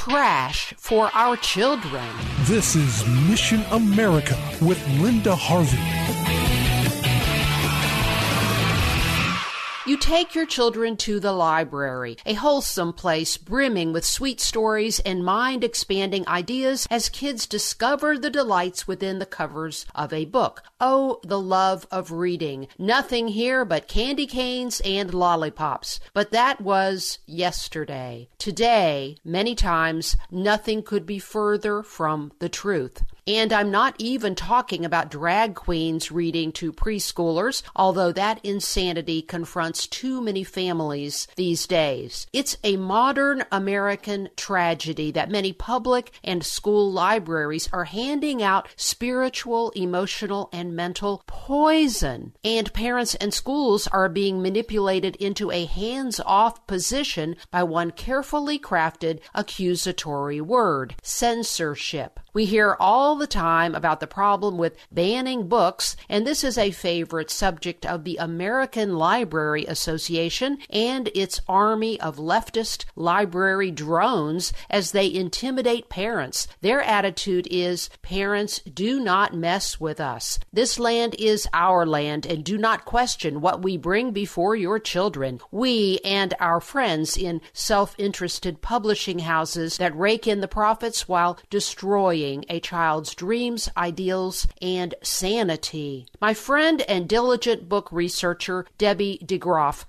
Trash for our children. This is Mission America with Linda Harvey. You take your children to the library, a wholesome place brimming with sweet stories and mind expanding ideas as kids discover the delights within the covers of a book. Oh, the love of reading. Nothing here but candy canes and lollipops. But that was yesterday. Today, many times, nothing could be further from the truth. And I'm not even talking about drag queens reading to preschoolers, although that insanity confronts too many families these days. It's a modern American tragedy that many public and school libraries are handing out spiritual, emotional, and mental poison. And parents and schools are being manipulated into a hands off position by one carefully crafted accusatory word censorship. We hear all the time about the problem with banning books, and this is a favorite subject of the American Library Association and its army of leftist library drones as they intimidate parents. Their attitude is parents do not mess with us. This land is our land, and do not question what we bring before your children. We and our friends in self interested publishing houses that rake in the profits while destroying a child's dreams, ideals, and sanity. My friend and diligent book researcher, Debbie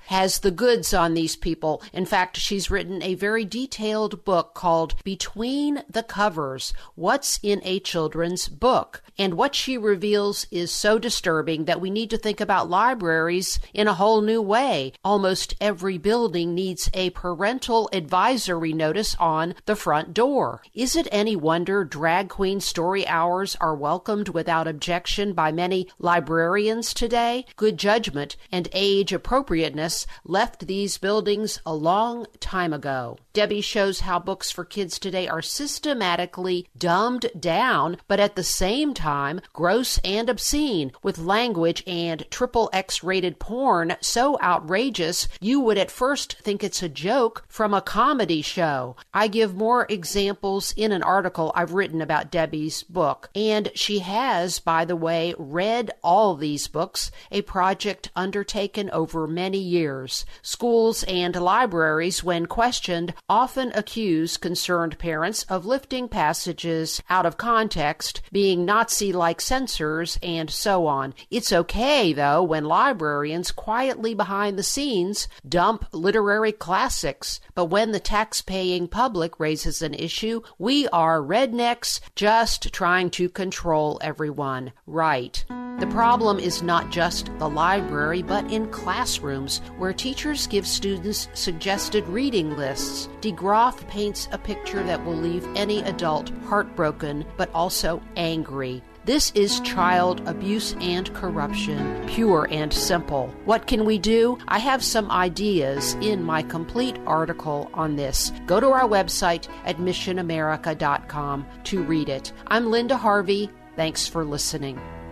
Has the goods on these people. In fact, she's written a very detailed book called Between the Covers What's in a Children's Book? And what she reveals is so disturbing that we need to think about libraries in a whole new way. Almost every building needs a parental advisory notice on the front door. Is it any wonder drag queen story hours are welcomed without objection by many librarians today? Good judgment and age appropriateness left these buildings a long time ago. Debbie shows how books for kids today are systematically dumbed down, but at the same time gross and obscene, with language and triple X rated porn so outrageous you would at first think it's a joke from a comedy show. I give more examples in an article I've written about Debbie's book, and she has, by the way, read all these books, a project undertaken over many years. Schools and libraries, when questioned, often accuse concerned parents of lifting passages out of context, being Nazi like censors, and so on. It's okay, though, when librarians quietly behind the scenes dump literary classics, but when the tax-paying public raises an issue, we are rednecks just trying to control everyone. Right. The problem is not just the library, but in classrooms where teachers give students suggested reading lists. DeGroff paints a picture that will leave any adult heartbroken, but also angry. This is child abuse and corruption, pure and simple. What can we do? I have some ideas in my complete article on this. Go to our website at missionamerica.com to read it. I'm Linda Harvey. Thanks for listening.